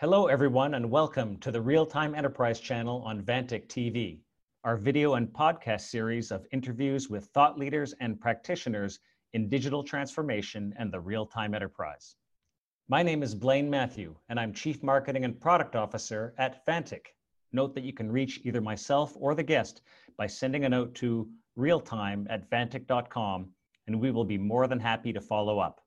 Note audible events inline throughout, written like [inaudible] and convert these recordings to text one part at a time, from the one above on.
Hello, everyone, and welcome to the Real Time Enterprise channel on Vantiq TV, our video and podcast series of interviews with thought leaders and practitioners in digital transformation and the real time enterprise. My name is Blaine Mathieu, and I'm Chief Marketing and Product Officer at Vantiq. Note that you can reach either myself or the guest by sending a note to realtime at vantiq.com, and we will be more than happy to follow up.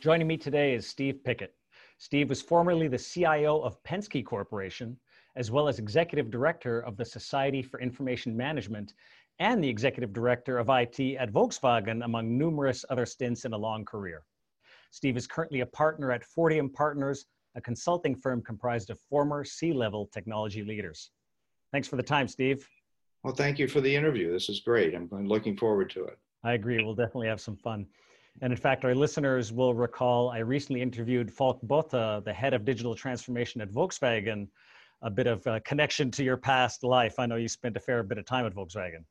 Joining me today is Steve Pickett. Steve was formerly the CIO of Penske Corporation, as well as executive director of the Society for Information Management and the executive director of IT at Volkswagen, among numerous other stints in a long career. Steve is currently a partner at Fortium Partners, a consulting firm comprised of former C level technology leaders. Thanks for the time, Steve. Well, thank you for the interview. This is great. I'm looking forward to it. I agree. We'll definitely have some fun. And in fact, our listeners will recall I recently interviewed Falk Botha, the head of digital transformation at Volkswagen, a bit of a connection to your past life. I know you spent a fair bit of time at Volkswagen.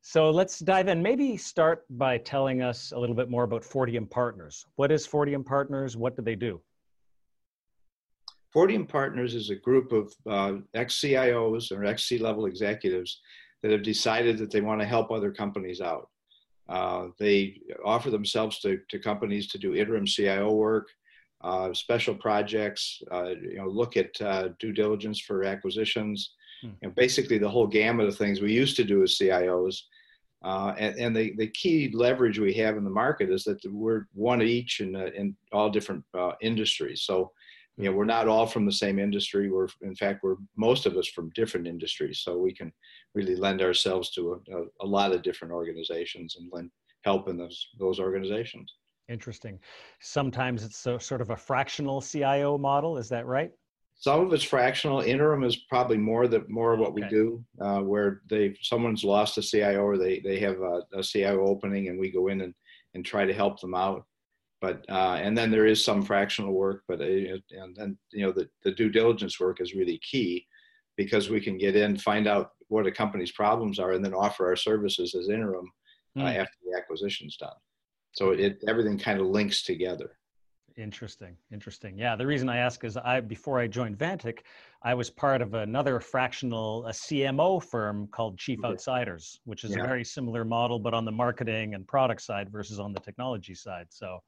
So let's dive in. Maybe start by telling us a little bit more about Fortium Partners. What is Fortium Partners? What do they do? Fortium Partners is a group of uh, ex CIOs or ex C level executives that have decided that they want to help other companies out. Uh, they offer themselves to, to companies to do interim CIO work, uh, special projects, uh, you know, look at uh, due diligence for acquisitions, hmm. and basically the whole gamut of things we used to do as CIOs. Uh, and, and the, the key leverage we have in the market is that we're one each in, in all different industries. So you know we're not all from the same industry. We're in fact we're most of us from different industries so we can really lend ourselves to a, a, a lot of different organizations and lend help in those those organizations. Interesting. Sometimes it's a, sort of a fractional cio model is that right? Some of it's fractional. Interim is probably more that more of what okay. we do uh, where they someone's lost a cio or they they have a, a cio opening and we go in and and try to help them out but uh, and then there is some fractional work but uh, and then you know the, the due diligence work is really key because we can get in find out what a company's problems are and then offer our services as interim mm. uh, hmm. after the acquisition's done so it everything kind of links together Interesting, interesting. Yeah, the reason I ask is I before I joined Vantiq, I was part of another fractional a CMO firm called Chief Outsiders, which is yeah. a very similar model, but on the marketing and product side versus on the technology side. So,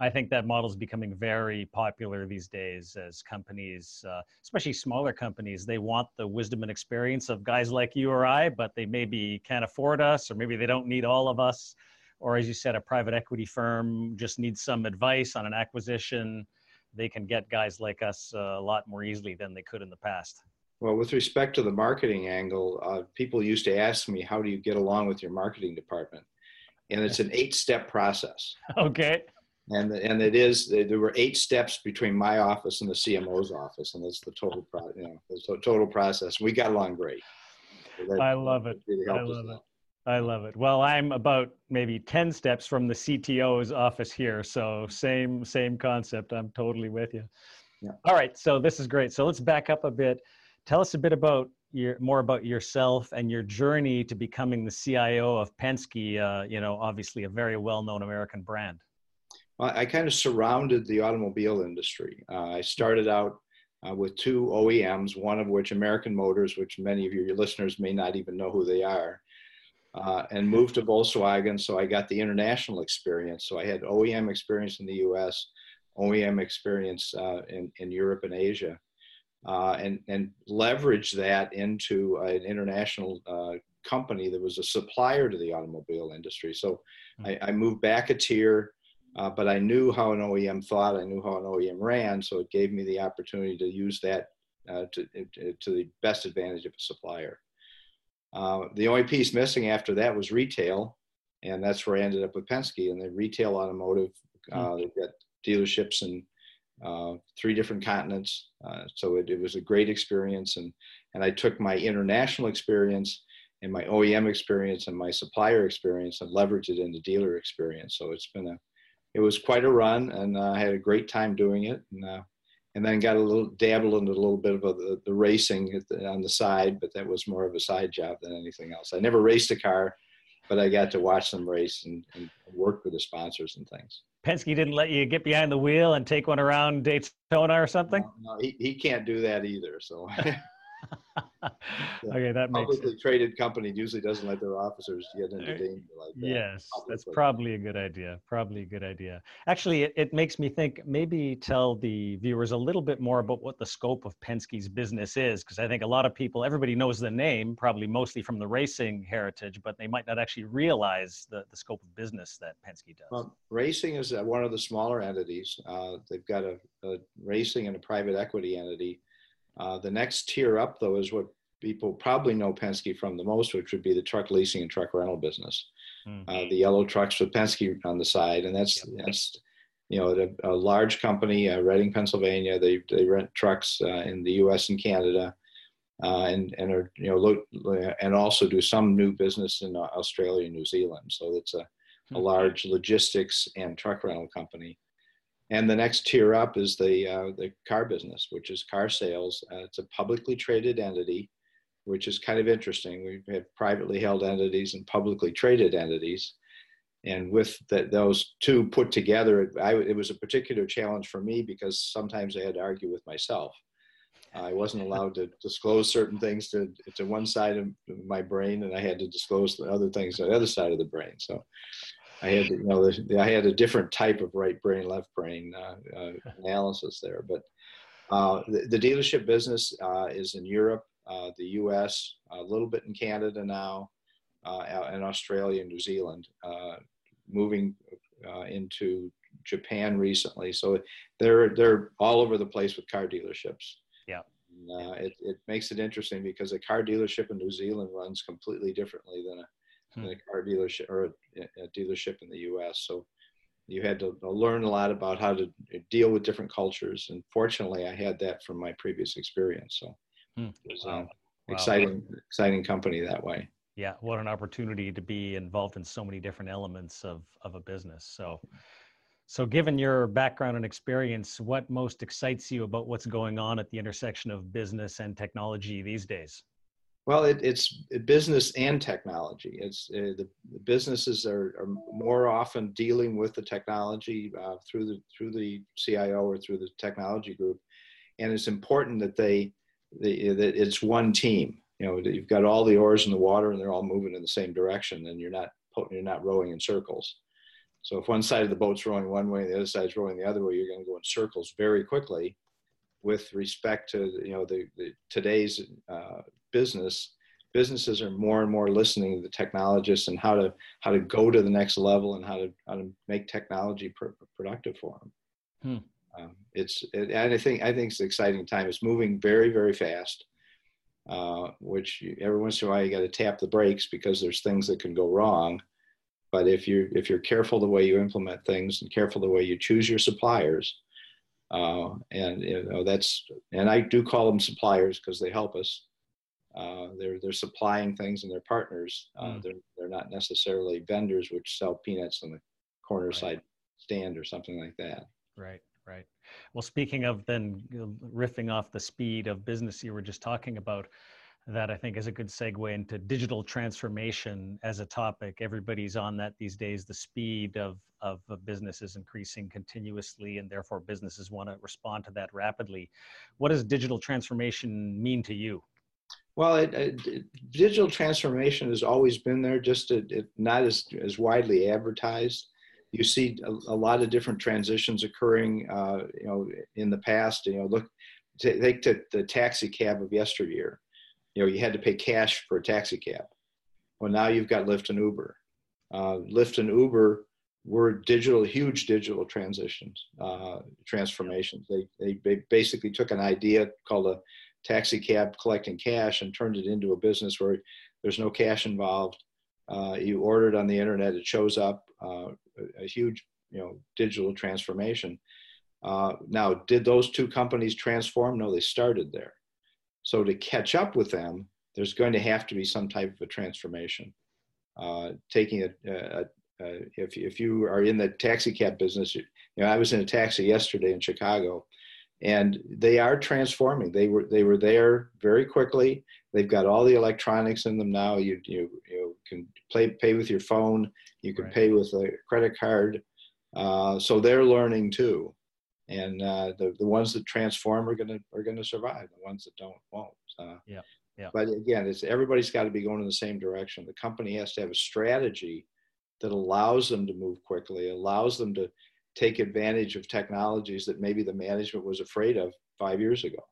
I think that model is becoming very popular these days as companies, uh, especially smaller companies, they want the wisdom and experience of guys like you or I, but they maybe can't afford us, or maybe they don't need all of us or as you said, a private equity firm just needs some advice on an acquisition, they can get guys like us uh, a lot more easily than they could in the past. Well, with respect to the marketing angle, uh, people used to ask me, how do you get along with your marketing department? And it's an eight step process. [laughs] Okay. And, and it is, there were eight steps between my office and the CMO's office. And that's the total, pro, you know, the total process. We got along great. So that, I love it. Really I love it. I love it. Well, I'm about maybe 10 steps from the CTO's office here. So same, same concept. I'm totally with you. Yeah. All right. So this is great. So let's back up a bit. Tell us a bit about your, more about yourself and your journey to becoming the CIO of Penske, uh, you know, obviously a very well-known American brand. I kind of surrounded the automobile industry. Uh, I started out uh, with two OEMs, one of which American Motors, which many of your listeners may not even know who they are uh, and moved to Volkswagen. So I got the international experience. So I had OEM experience in the US, OEM experience uh, in, in Europe and Asia, uh, and, and leveraged that into an international uh, company that was a supplier to the automobile industry. So hmm. I, I moved back a tier. Uh, but I knew how an OEM thought, I knew how an OEM ran, so it gave me the opportunity to use that uh, to, to the best advantage of a supplier. Uh, the only piece missing after that was retail, and that's where I ended up with Penske and the retail automotive. Uh, they've got dealerships in uh, three different continents, uh, so it, it, was a great experience. And and I took my international experience and my OEM experience and my supplier experience and leveraged it into dealer experience. So it's been a, it was quite a run, and uh, I had a great time doing it. And, uh, and then got a little dabble into a little bit of a, the, the racing the, on the side, but that was more of a side job than anything else. I never raced a car, but I got to watch them race and, and work with the sponsors and things. Penske didn't let you get behind the wheel and take one around Daytona or something? No, no he, he can't do that either. So [laughs] [laughs] okay, that makes publicly sense. traded company usually doesn't let their officers get into danger like that. Yes, publicly. that's probably a good idea. Probably a good idea. Actually, it, it makes me think. Maybe tell the viewers a little bit more about what the scope of Penske's business is, because I think a lot of people, everybody knows the name, probably mostly from the racing heritage, but they might not actually realize the, the scope of business that Penske does. Well, racing is uh, one of the smaller entities. Uh, they've got a, a racing and a private equity entity uh, the next tier up, though, is what people probably know Penske from the most, which would be the truck leasing and truck rental business. Mm-hmm. Uh, the yellow trucks with Penske on the side, and that's yep. that's you know a, a large company, uh, Reading, Pennsylvania. They they rent trucks uh, in the U.S. and Canada, uh, and and are you know look and also do some new business in Australia and New Zealand. So it's a, a hmm. large logistics and truck rental company. And the next tier up is the uh, the car business, which is car sales. Uh, it's a publicly traded entity, which is kind of interesting. We have privately held entities and publicly traded entities, and with the, those two put together, it, I, it was a particular challenge for me because sometimes I had to argue with myself. I wasn't [laughs] allowed to disclose certain things to to one side of my brain, and I had to disclose the other things to the other side of the brain. So I had, you know, I had a different type of right brain, left brain uh, uh, [laughs] analysis there. But uh, the, the, dealership business uh, is in Europe, uh, the U.S., a little bit in Canada now, and Australia and New Zealand, moving into Japan recently. So they're they're all over the place with car dealerships. Yeah. And, it, it makes it interesting because a car dealership in New Zealand runs completely differently than a hmm. in a car dealership or a, a, dealership in the U.S. So you had to learn a lot about how to deal with different cultures, and fortunately, I had that from my previous experience. So hmm. it was wow. exciting, wow. exciting company that way. Yeah, what an opportunity to be involved in so many different elements of of a business. So. So, given your background and experience, what most excites you about what's going on at the intersection of business and technology these days? Well, it, it's business and technology. It's uh, the, businesses are, are, more often dealing with the technology uh, through the through the CIO or through the technology group, and it's important that they, they that it's one team. You know, you've got all the oars in the water, and they're all moving in the same direction, and you're not you're not rowing in circles. So if one side of the boat's rowing one way, and the other side's rowing the other way, you're going to go in circles very quickly with respect to you know the, the today's uh, business businesses are more and more listening to the technologists and how to how to go to the next level and how to how to make technology pr- productive for them. Hmm. um, it's it, and i think i think it's an exciting time. It's moving very very fast uh, which you, every once in a while you got to tap the brakes because there's things that can go wrong. But if you if you're careful the way you implement things and careful the way you choose your suppliers uh, and you know that's and i do call them suppliers because they help us uh, they're they're supplying things and they're partners. Uh, mm. They're they're not necessarily vendors which sell peanuts on the corner right. side stand or something like that. Right, right. Well, speaking of then riffing off the speed of business you were just talking about, that I think is a good segue into digital transformation as a topic. Everybody's on that these days. The speed of of a business is increasing continuously, and therefore businesses want to respond to that rapidly. What does digital transformation mean to you? Well, it, it, digital transformation has always been there, just it, not as, as widely advertised. You see a, a lot of different transitions occurring, uh, you know, in the past. You know, look, take the, the taxi cab of yesteryear. You know, you had to pay cash for a taxi cab. Well, now you've got Lyft and Uber. Uh, Lyft and Uber were digital, huge digital transitions, uh, transformations. They, they basically took an idea called a taxi cab collecting cash and turned it into a business where there's no cash involved. Uh, you order it on the internet, it shows up. Uh, a, huge, you know, digital transformation. Uh, now, did those two companies transform? No, they started there. So to catch up with them, there's going to have to be some type of a transformation. Uh, taking a, a, a, if if you are in the taxi cab business, you, you know I was in a taxi yesterday in Chicago, and they are transforming. They were they were there very quickly. They've got all the electronics in them now. You you you can play pay with your phone. You can right. pay with a credit card. Uh, so they're learning too, and uh, the the ones that transform are gonna are gonna survive. The ones that don't won't. Uh, yeah. Yeah. But again, it's everybody's got to be going in the same direction. The company has to have a strategy that allows them to move quickly, allows them to take advantage of technologies that maybe the management was afraid of five years ago.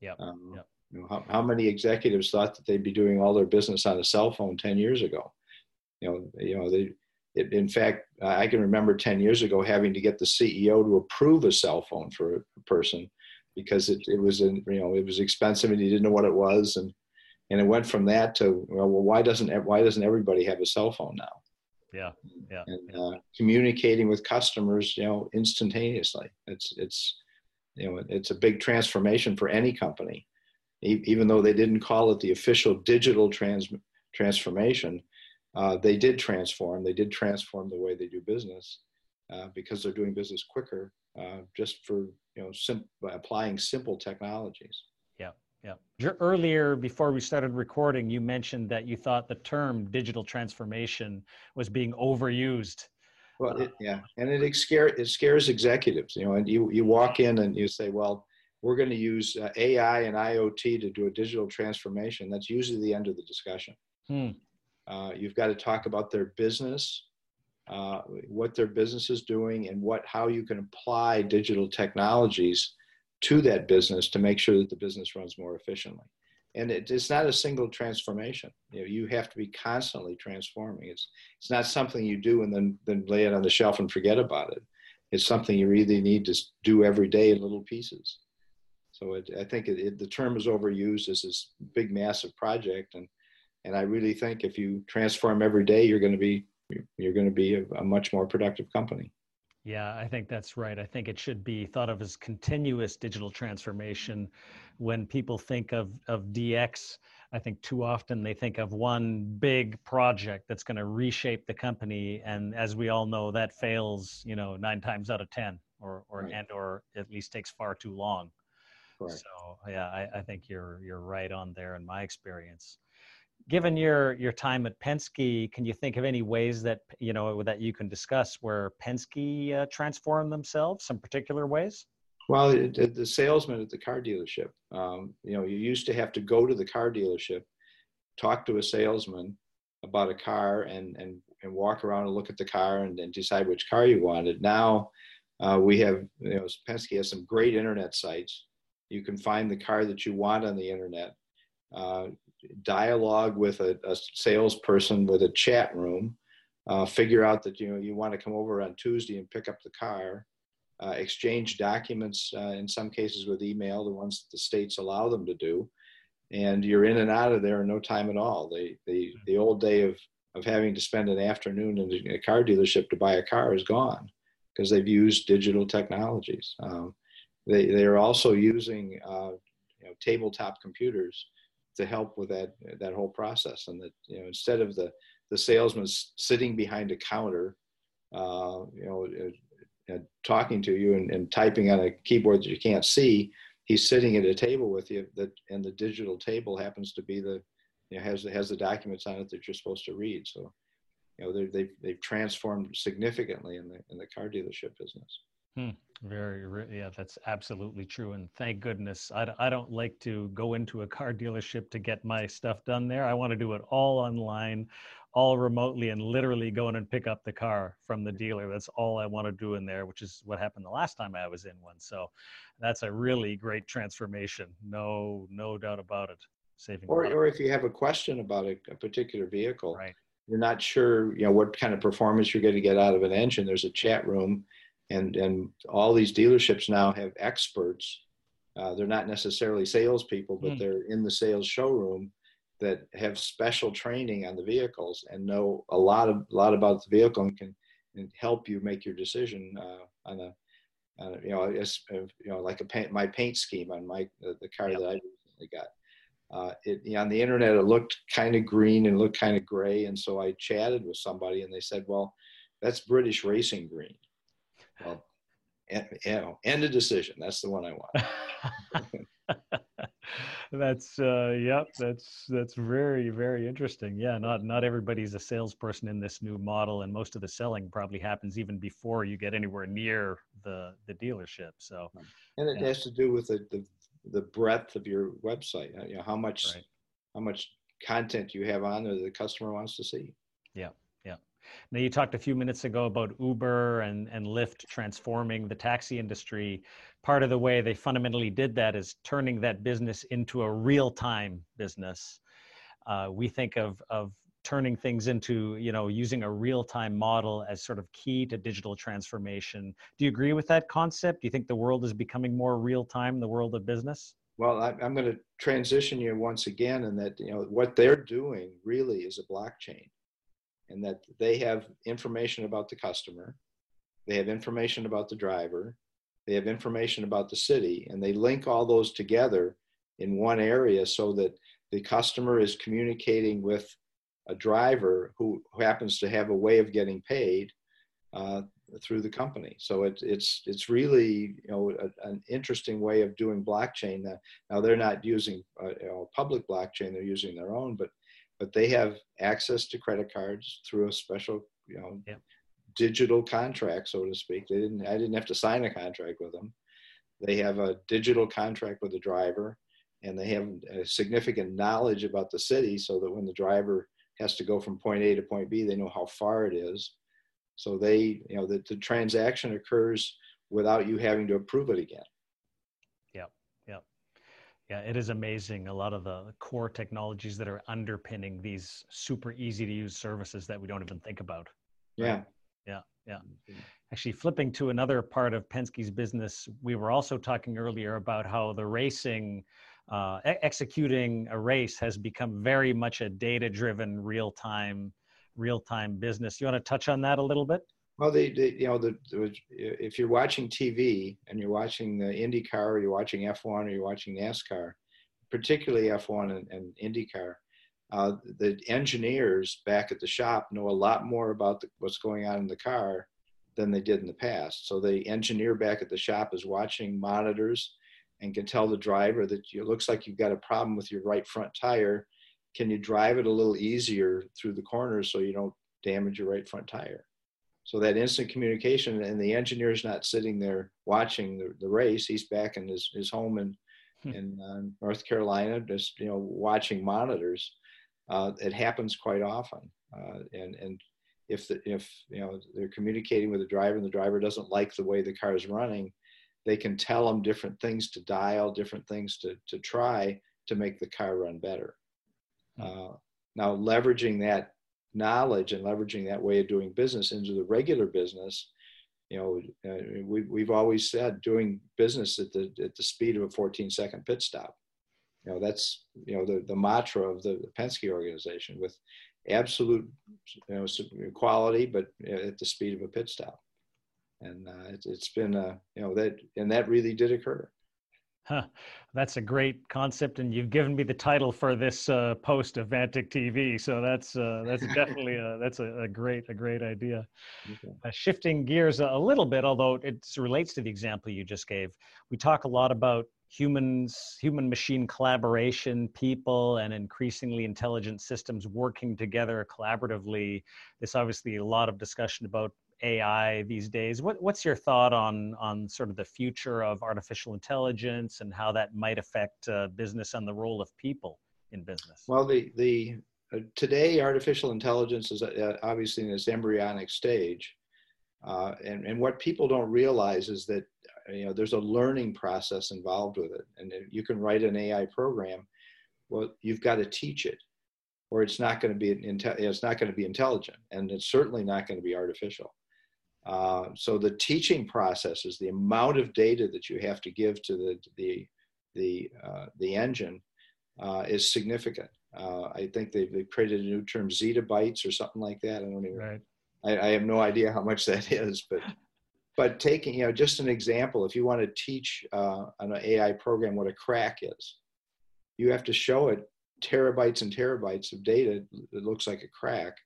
Yeah. Um, yep. You know, how, how many executives thought that they'd be doing all their business on a cell phone 10 years ago? You know, you know, they, it, in fact, I can remember 10 years ago having to get the CEO to approve a cell phone for a person because it, it was, in, you know, it was expensive and he didn't know what it was. And, and it went from that to, well, why doesn't, why doesn't everybody have a cell phone now? Yeah yeah, and uh, communicating with customers you know instantaneously. It's it's you know it's a big transformation for any company. E- even though they didn't call it the official digital trans- transformation uh, they did transform. They did transform the way they do business uh, because they're doing business quicker uh, just for you know sim- applying simple technologies yeah. Earlier, before we started recording, you mentioned that you thought the term digital transformation was being overused. Well, it, yeah, and it scares it scares executives. You know, and you you walk in and you say, well, we're going to use uh, AI and IoT to do a digital transformation. That's usually the end of the discussion. Hmm. Uh, you've got to talk about their business, uh, what their business is doing, and what how you can apply digital technologies to that business to make sure that the business runs more efficiently. And it, it's not a single transformation. You know, you have to be constantly transforming. It's it's not something you do and then then lay it on the shelf and forget about it. It's something you really need to do every day in little pieces. So it, I think it, the term is overused as this big, massive project, and and I really think if you transform every day, you're going to be you're going to be a, a much more productive company. Yeah, I think that's right. I think it should be thought of as continuous digital transformation. When people think of, of DX, I think too often they think of one big project that's going to reshape the company. And as we all know, that fails, you know, nine times out of 10 or, or right. and or at least takes far too long. Right. So yeah, I, I think you're, you're right on there in my experience given your your time at Penske, can you think of any ways that you know that you can discuss where Penske uh, transformed themselves? Some particular ways? Well, it, it, the salesman at the car dealership. Um, you know, you used to have to go to the car dealership, talk to a salesman about a car, and and and walk around and look at the car and, decide which car you wanted. Now, uh, we have you know Penske has some great internet sites. You can find the car that you want on the internet. Uh, dialogue with a, a salesperson with a chat room, uh, figure out that you know you want to come over on Tuesday and pick up the car, uh, exchange documents uh, in some cases with email, the ones that the states allow them to do, and you're in and out of there in no time at all. The the the old day of of having to spend an afternoon in a car dealership to buy a car is gone because they've used digital technologies. Um, they they are also using uh, you know, tabletop computers to help with that that whole process. And that you know instead of the the salesman sitting behind a counter uh, you know uh, uh, talking to you and, and typing on a keyboard that you can't see he's sitting at a table with you that and the digital table happens to be the you know has has the documents on it that you're supposed to read. So you know they've they've transformed significantly in the in the car dealership business. Hmm. Very, yeah, that's absolutely true. And thank goodness I, I don't like to go into a car [laughs] dealership to get my stuff done there. I want to do it all online, all remotely, and literally go in and pick up the car from the dealer. That's all I want to do in there, which is what happened the last time I was in one. So that's a really great transformation. No, no doubt about it. Saving or, or if you have a question about a, a particular vehicle, right. you're not sure, you know, what kind of performance you're going to get out of an engine. There's a chat room and and all these dealerships now have experts. Uh, they're not necessarily salespeople, but mm. they're in the sales showroom that have special training on the vehicles and know a lot of a lot about the vehicle and can and help you make your decision uh, on a, a, you know you know like a paint my paint scheme on my the, the car yep. that I recently got. uh, it, you know, on the internet, it looked kind of green and looked kind of gray. And so I chatted with somebody and they said, well, that's British racing green. Well, and, you know, end of decision. That's the one I want. [laughs] that's uh yep that's that's very very interesting yeah not not everybody's a salesperson in this new model and most of the selling probably happens even before you get anywhere near the the dealership so and it yeah. has to do with the, the the breadth of your website you know how much right. how much content you have on there the customer wants to see yeah now you talked a few minutes ago about uber and and lyft transforming the taxi industry. Part of the way they fundamentally did that is turning that business into a real-time business. Uh, we think of of turning things into you know using a real-time model as sort of key to digital transformation. Do you agree with that concept? Do you think the world is becoming more real-time the world of business? Well I, i'm going to transition you once again and that you know what they're doing really is a blockchain and that they have information about the customer they have information about the driver they have information about the city and they link all those together in one area so that the customer is communicating with a driver who, who happens to have a way of getting paid uh, through the company. So it, it's it's really you know a, an interesting way of doing blockchain. That now they're not using a, you know, public blockchain; they're using their own, but but they have access to credit cards through a special you know yeah. digital contract, so to speak. They didn't I didn't have to sign a contract with them. They have a digital contract with the driver, and they have a significant knowledge about the city, so that when the driver has to go from point A to point B. They know how far it is. So they, you know, the, the transaction occurs without you having to approve it again. Yeah, it is amazing. A lot of the core technologies that are underpinning these super easy to use services that we don't even think about. Yeah. Yeah, yeah. Actually, flipping to another part of Penske's business, we were also talking earlier about how the racing uh, executing a race has become very much a data-driven, real-time, real-time business. You want to touch on that a little bit? Well, the, the you know the, the, if you're watching TV and you're watching the IndyCar, or you're watching F1, or you're watching NASCAR, particularly F1 and, and IndyCar, uh, the engineers back at the shop know a lot more about the, what's going on in the car than they did in the past. So the engineer back at the shop is watching monitors and can tell the driver that it looks like you've got a problem with your right front tire. Can you drive it a little easier through the corners so you don't damage your right front tire? So that instant communication, and the engineer's not sitting there watching the, the race. He's back in his, his home in hmm. in uh, North Carolina, just you know watching monitors. Uh, it happens quite often, uh, and and if the, if you know they're communicating with the driver and the driver doesn't like the way the car is running, they can tell them different things to dial, different things to, to try to make the car run better. Hmm. Uh, now, leveraging that knowledge and leveraging that way of doing business into the regular business, you know, uh, we, we've always said doing business at the, at the speed of a 14 second pit stop. You know, that's, you know, the, the mantra of the, Penske organization with absolute, you know, quality, but at the speed of a pit stop and uh, it's, it's been uh, you know that and that really did occur Huh. That's a great concept, and you've given me the title for this uh, post of Vantiq TV. So that's uh, that's definitely a, that's a, a, great a great idea. Okay. Uh, shifting gears a, a, little bit, although it relates to the example you just gave, we talk a lot about humans, human machine collaboration, people, and increasingly intelligent systems working together collaboratively. There's obviously a lot of discussion about AI these days. What, what's your thought on, on sort of the future of artificial intelligence and how that might affect uh, business and the role of people in business? Well, the, the, uh, today artificial intelligence is uh, obviously in its embryonic stage. Uh, and, and what people don't realize is that uh, you know there's a learning process involved with it and you can write an ai program well you've got to teach it or it's not going to be it's not going to be intelligent and it's certainly not going to be artificial uh, so the teaching process is the amount of data that you have to give to the the the uh, the engine uh, is significant. Uh, I think they've, they've created a new term, zettabytes or something like that. I don't even. Right. I, I have no idea how much that [laughs] is, but but taking you know just an example, if you want to teach uh, an AI program what a crack is, you have to show it terabytes and terabytes of data that looks like a crack.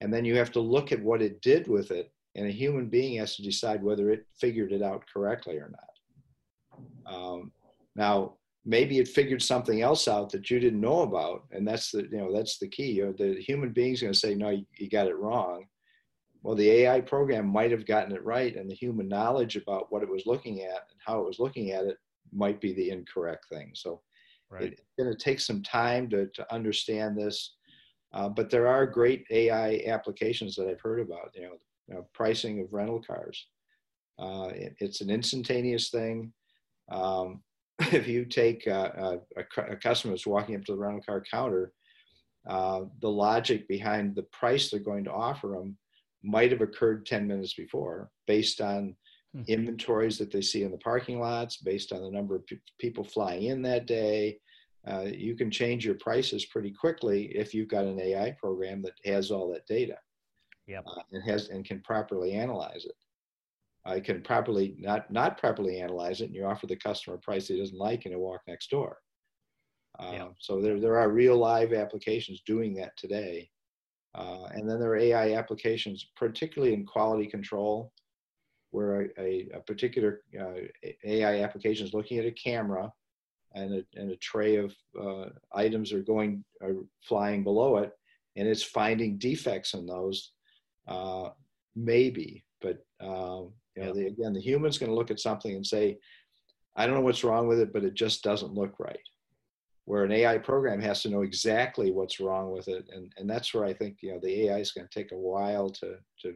And then you have to look at what it did with it. And a human being has to decide whether it figured it out correctly or not. Um, now, maybe it figured something else out that you didn't know about. And that's the, you know, that's the key. You know, the human being's going to say, no, you, you got it wrong. Well, the AI program might have gotten it right, and the human knowledge about what it was looking at and how it was looking at it might be the incorrect thing. So right. it's going to take some time to, to understand this. Uh, but there are great AI applications that I've heard about, you know, know pricing of rental cars. Uh, it, it's an instantaneous thing. Um, [laughs] if you take a, a, a, customer that's walking up to the rental car counter, uh, the logic behind the price they're going to offer them might have occurred 10 minutes before based on mm-hmm. inventories that they see in the parking lots, based on the number of p- people flying in that day. Uh, you can change your prices pretty quickly if you've got an AI program that has all that data. Yep. Uh, and has and can properly analyze it. I can properly not not properly analyze it, and you offer the customer a price he doesn't like, and he'll walk next door. Uh, yep. So there there are real live applications doing that today, uh, and then there are AI applications, particularly in quality control, where a, a, a particular uh, AI application is looking at a camera and a, and a tray of uh, items are going are flying below it, and it's finding defects in those. Uh, maybe, but um, you know, the, again, the human's going to look at something and say, "I don't know what's wrong with it, but it just doesn't look right." where an AI program has to know exactly what's wrong with it, and and that's where I think you know the AI is going to take a while to to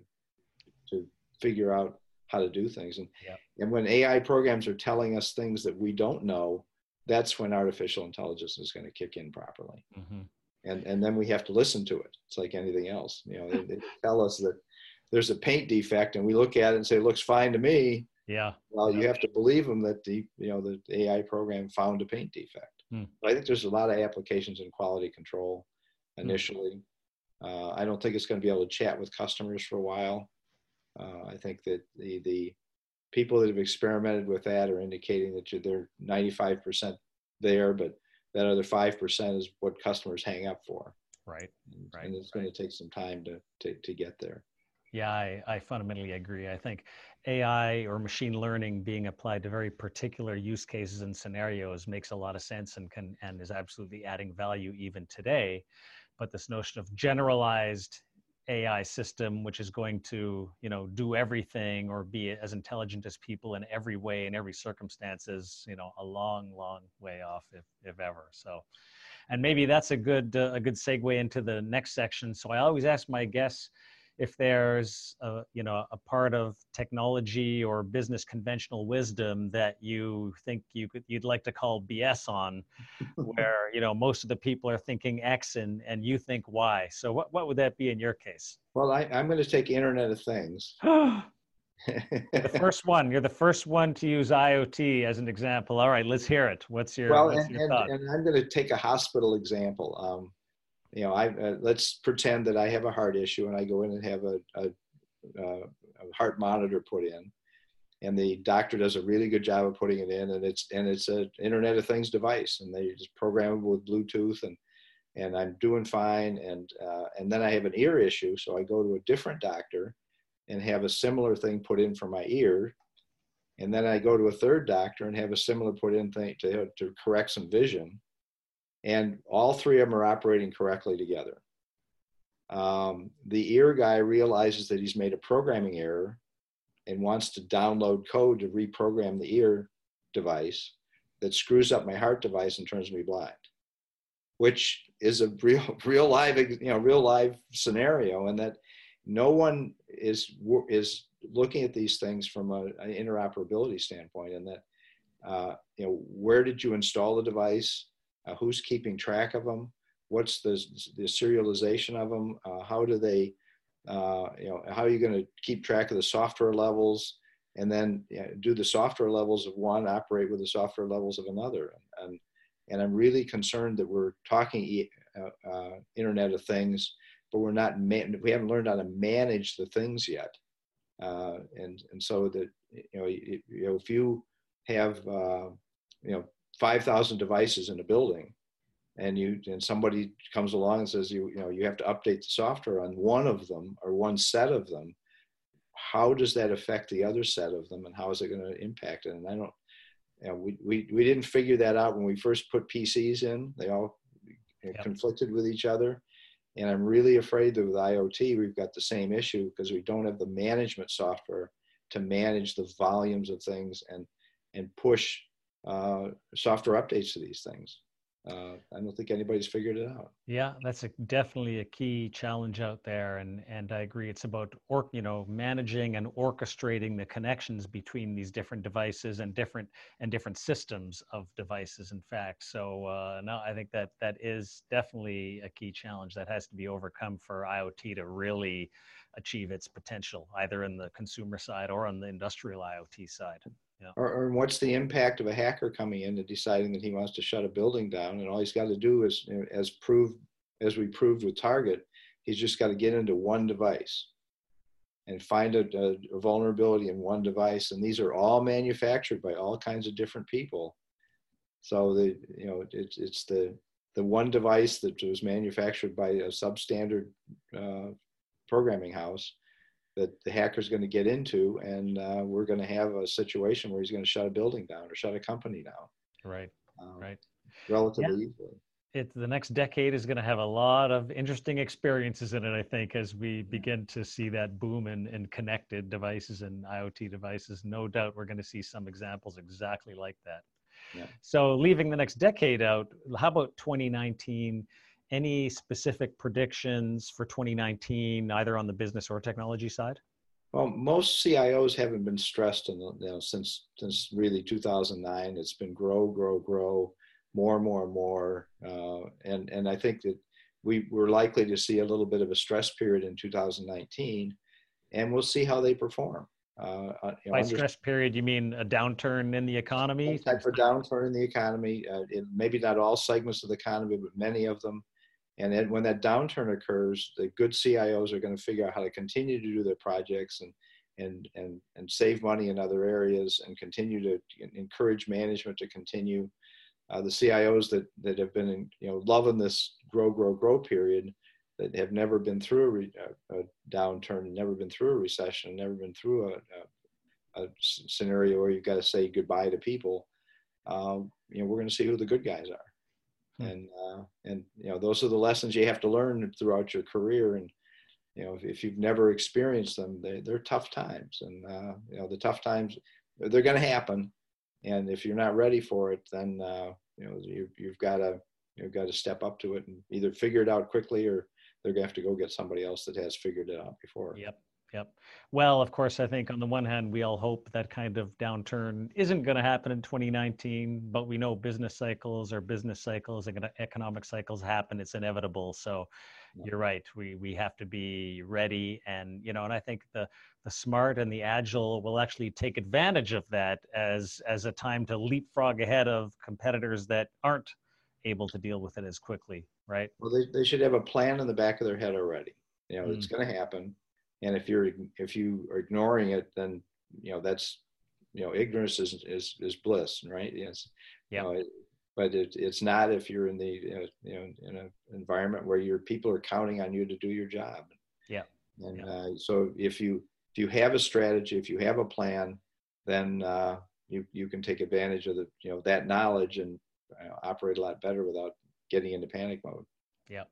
to figure out how to do things, and yeah. and when AI programs are telling us things that we don't know, that's when artificial intelligence is going to kick in properly, mm-hmm. And and then we have to listen to it. It's like anything else, you know, they, they [laughs] tell us that there's a paint defect, and we look at it and say it looks fine to me. Yeah. Well, yeah. you have to believe them that the you know the AI program found a paint defect. Hmm. I think there's a lot of applications in quality control hmm. initially. Hmm. Uh, I don't think it's going to be able to chat with customers for a while. Uh, I think that the the people that have experimented with that are indicating that they're 95% there, but that other five percent is what customers hang up for. Right. And, right. And it's right. going to take some time to, to to get there. Yeah, I, I fundamentally agree. I think AI or machine learning being applied to very particular use cases and scenarios makes a lot of sense and can and is absolutely adding value even today. But this notion of generalized AI system, which is going to, you know, do everything or be as intelligent as people in every way in every circumstance is, you know, a long, long way off, if if ever. So, and maybe that's a good uh, a good segue into the next section. So I always ask my guests if there's a, you know a part of technology or business conventional wisdom that you think you could you'd like to call BS on, [laughs] where you know most of the people are thinking X and and you think Y. So what what would that be in your case? Well, I, I'm going to take Internet of Things. [gasps] [laughs] the first one. You're the first one to use IoT as an example. All right, let's hear it. What's your, well, what's and, your and, thought? and I'm going to take a hospital example. Um, you know, I uh, let's pretend that I have a heart issue and I go in and have a, a, a, heart monitor put in, and the doctor does a really good job of putting it in, and it's and it's an Internet of Things device, and they just program it with Bluetooth, and and I'm doing fine, and uh, and then I have an ear issue, so I go to a different doctor, and have a similar thing put in for my ear, and then I go to a third doctor and have a similar put in thing to to correct some vision and all three of them are operating correctly together. Um, the ear guy realizes that he's made a programming error and wants to download code to reprogram the ear device that screws up my heart device and turns me blind, which is a real, [laughs] real live, you know, real live scenario, and that no one is is looking at these things from a, an interoperability standpoint, and that uh, you know, where did you install the device? Uh, who's keeping track of them, what's the, the serialization of them, uh, how do they, uh, you know, how are you going to keep track of the software levels, and then you know, do the software levels of one operate with the software levels of another, and and I'm really concerned that we're talking uh, uh, Internet of Things, but we're not man- we haven't learned how to manage the things yet, uh, and and so that you know you know if you have you know 5,000 devices in a building and you and somebody comes along and says you you know you have to update the software on one of them or one set of them. How does that affect the other set of them and how is it going to impact it? And i don't you know, we, we, we didn't figure that out when we first put pcs in. They all yep. conflicted with each other. And i'm really afraid that with iot we've got the same issue because we don't have the management software to manage the volumes of things and and push uh, software updates to these things uh, I don't think anybody's figured it out. Yeah, that's a, definitely a key challenge out there, and and I agree. It's about or you know managing and orchestrating the connections between these different devices and different and different systems of devices. In fact, so uh, no, I think that that is definitely a key challenge that has to be overcome for IoT to really achieve its potential, either in the consumer side or on the industrial IoT side. Yeah. Or, or what's the impact of a hacker coming in and deciding that he wants to shut a building down, and all he's got to do is, as proved as we proved with Target, he's just got to get into one device and find a, a, vulnerability in one device, and these are all manufactured by all kinds of different people. So the you know it's it's the the one device that was manufactured by a substandard uh, programming house that the hacker's going to get into, and uh, we're going to have a situation where he's going to shut a building down or shut a company down. Right. Um, right. Relatively yeah. easily. It, the next decade is going to have a lot of interesting experiences in it, I think, as we begin to see that boom in, in connected devices and IoT devices. No doubt we're going to see some examples exactly like that. Yeah. So, leaving the next decade out, how about 2019? Any specific predictions for 2019, either on the business or technology side? Well, most CIOs haven't been stressed in the, you know, since since really 2009. It's been grow, grow, grow, more and more and more, uh, and and I think that we we're likely to see a little bit of a stress period in 2019, and we'll see how they perform. Uh, uh, you know, By stress period, you mean a downturn in the economy? Type of downturn in the economy. Uh, maybe not all segments of the economy, but many of them. And then when that downturn occurs, the good CIOs are going to figure out how to continue to do their projects and and and and save money in other areas and continue to encourage management to continue. Uh, the CIOs that that have been in, you know loving this grow grow grow period that have never been through a, re, a, downturn, never been through a recession, never been through a, a, scenario where you've got to say goodbye to people. Uh, you know, we're going to see who the good guys are. Hmm. and uh, and you know those are the lessons you have to learn throughout your career. And you know if, if you've never experienced them they, they're tough times. And uh, you know the tough times they're going to happen. And if you're not ready for it then uh, you know you, you've got to you've got to step up to it and either figure it out quickly or they're going to have to go get somebody else that has figured it out before. Yep Yep. Well, of course, I think on the one hand, we all hope that kind of downturn isn't going to happen in 2019, but we know business cycles or business cycles and economic cycles happen. It's inevitable. So yeah. you're right. We, we have to be ready. And, you know, and I think the, the smart and the agile will actually take advantage of that as, as a time to leapfrog ahead of competitors that aren't able to deal with it as quickly. Right. Well, they, they should have a plan in the back of their head already. You know, mm. it's going to happen and if you're if you are ignoring it then you know that's you know ignorance is is, is bliss right? Yes. Yeah. you know, it, but it, it's not if you're in the you know in an environment where your people are counting on you to do your job. Yeah. And yeah. Uh, so if you if you have a strategy if you have a plan then uh, you you can take advantage of the you know that knowledge and uh, operate a lot better without getting into panic mode. Yeah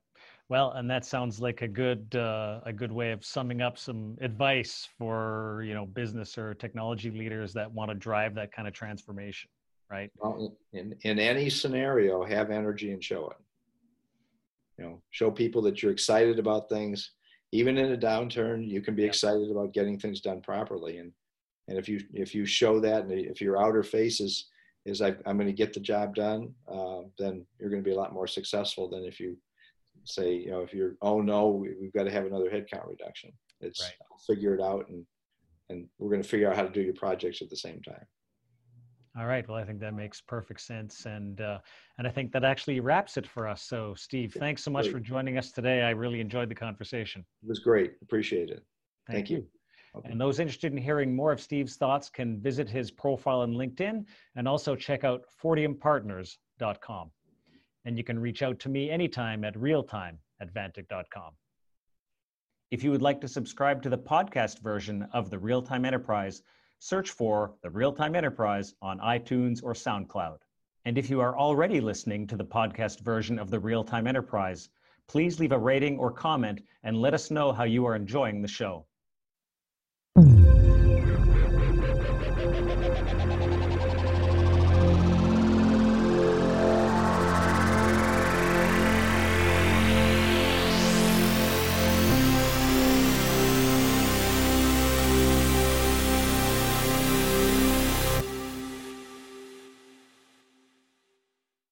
well, and that sounds like a good uh, a good way of summing up some advice for you know business or technology leaders that want to drive that kind of transformation, right? Well, in in any scenario, have energy and show it. You know, show people that you're excited about things. Even in a downturn, you can be yeah. excited about getting things done properly. And and if you if you show that, and if your outer face is is I, am going to get the job done, uh, then you're going to be a lot more successful than if you say, you know, if you're, oh no, we, have got to have another headcount reduction. It's right. figure it out and and we're going to figure out how to do your projects at the same time. All right. Well, I think that makes perfect sense, and uh, and I think that actually wraps it for us. So, Steve, thanks so much for joining us today. I really enjoyed the conversation. It was great. Appreciate it. Thank, Thank you. you. And those interested in hearing more of Steve's thoughts can visit his profile on LinkedIn and also check out fortiumpartners.com. and you can reach out to me anytime at realtime at vantiq.com. If you would like to subscribe to the podcast version of the Real Time Enterprise, search for the Real Time Enterprise on iTunes or SoundCloud. And if you are already listening to the podcast version of the Real Time Enterprise, please leave a rating or comment and let us know how you are enjoying the show.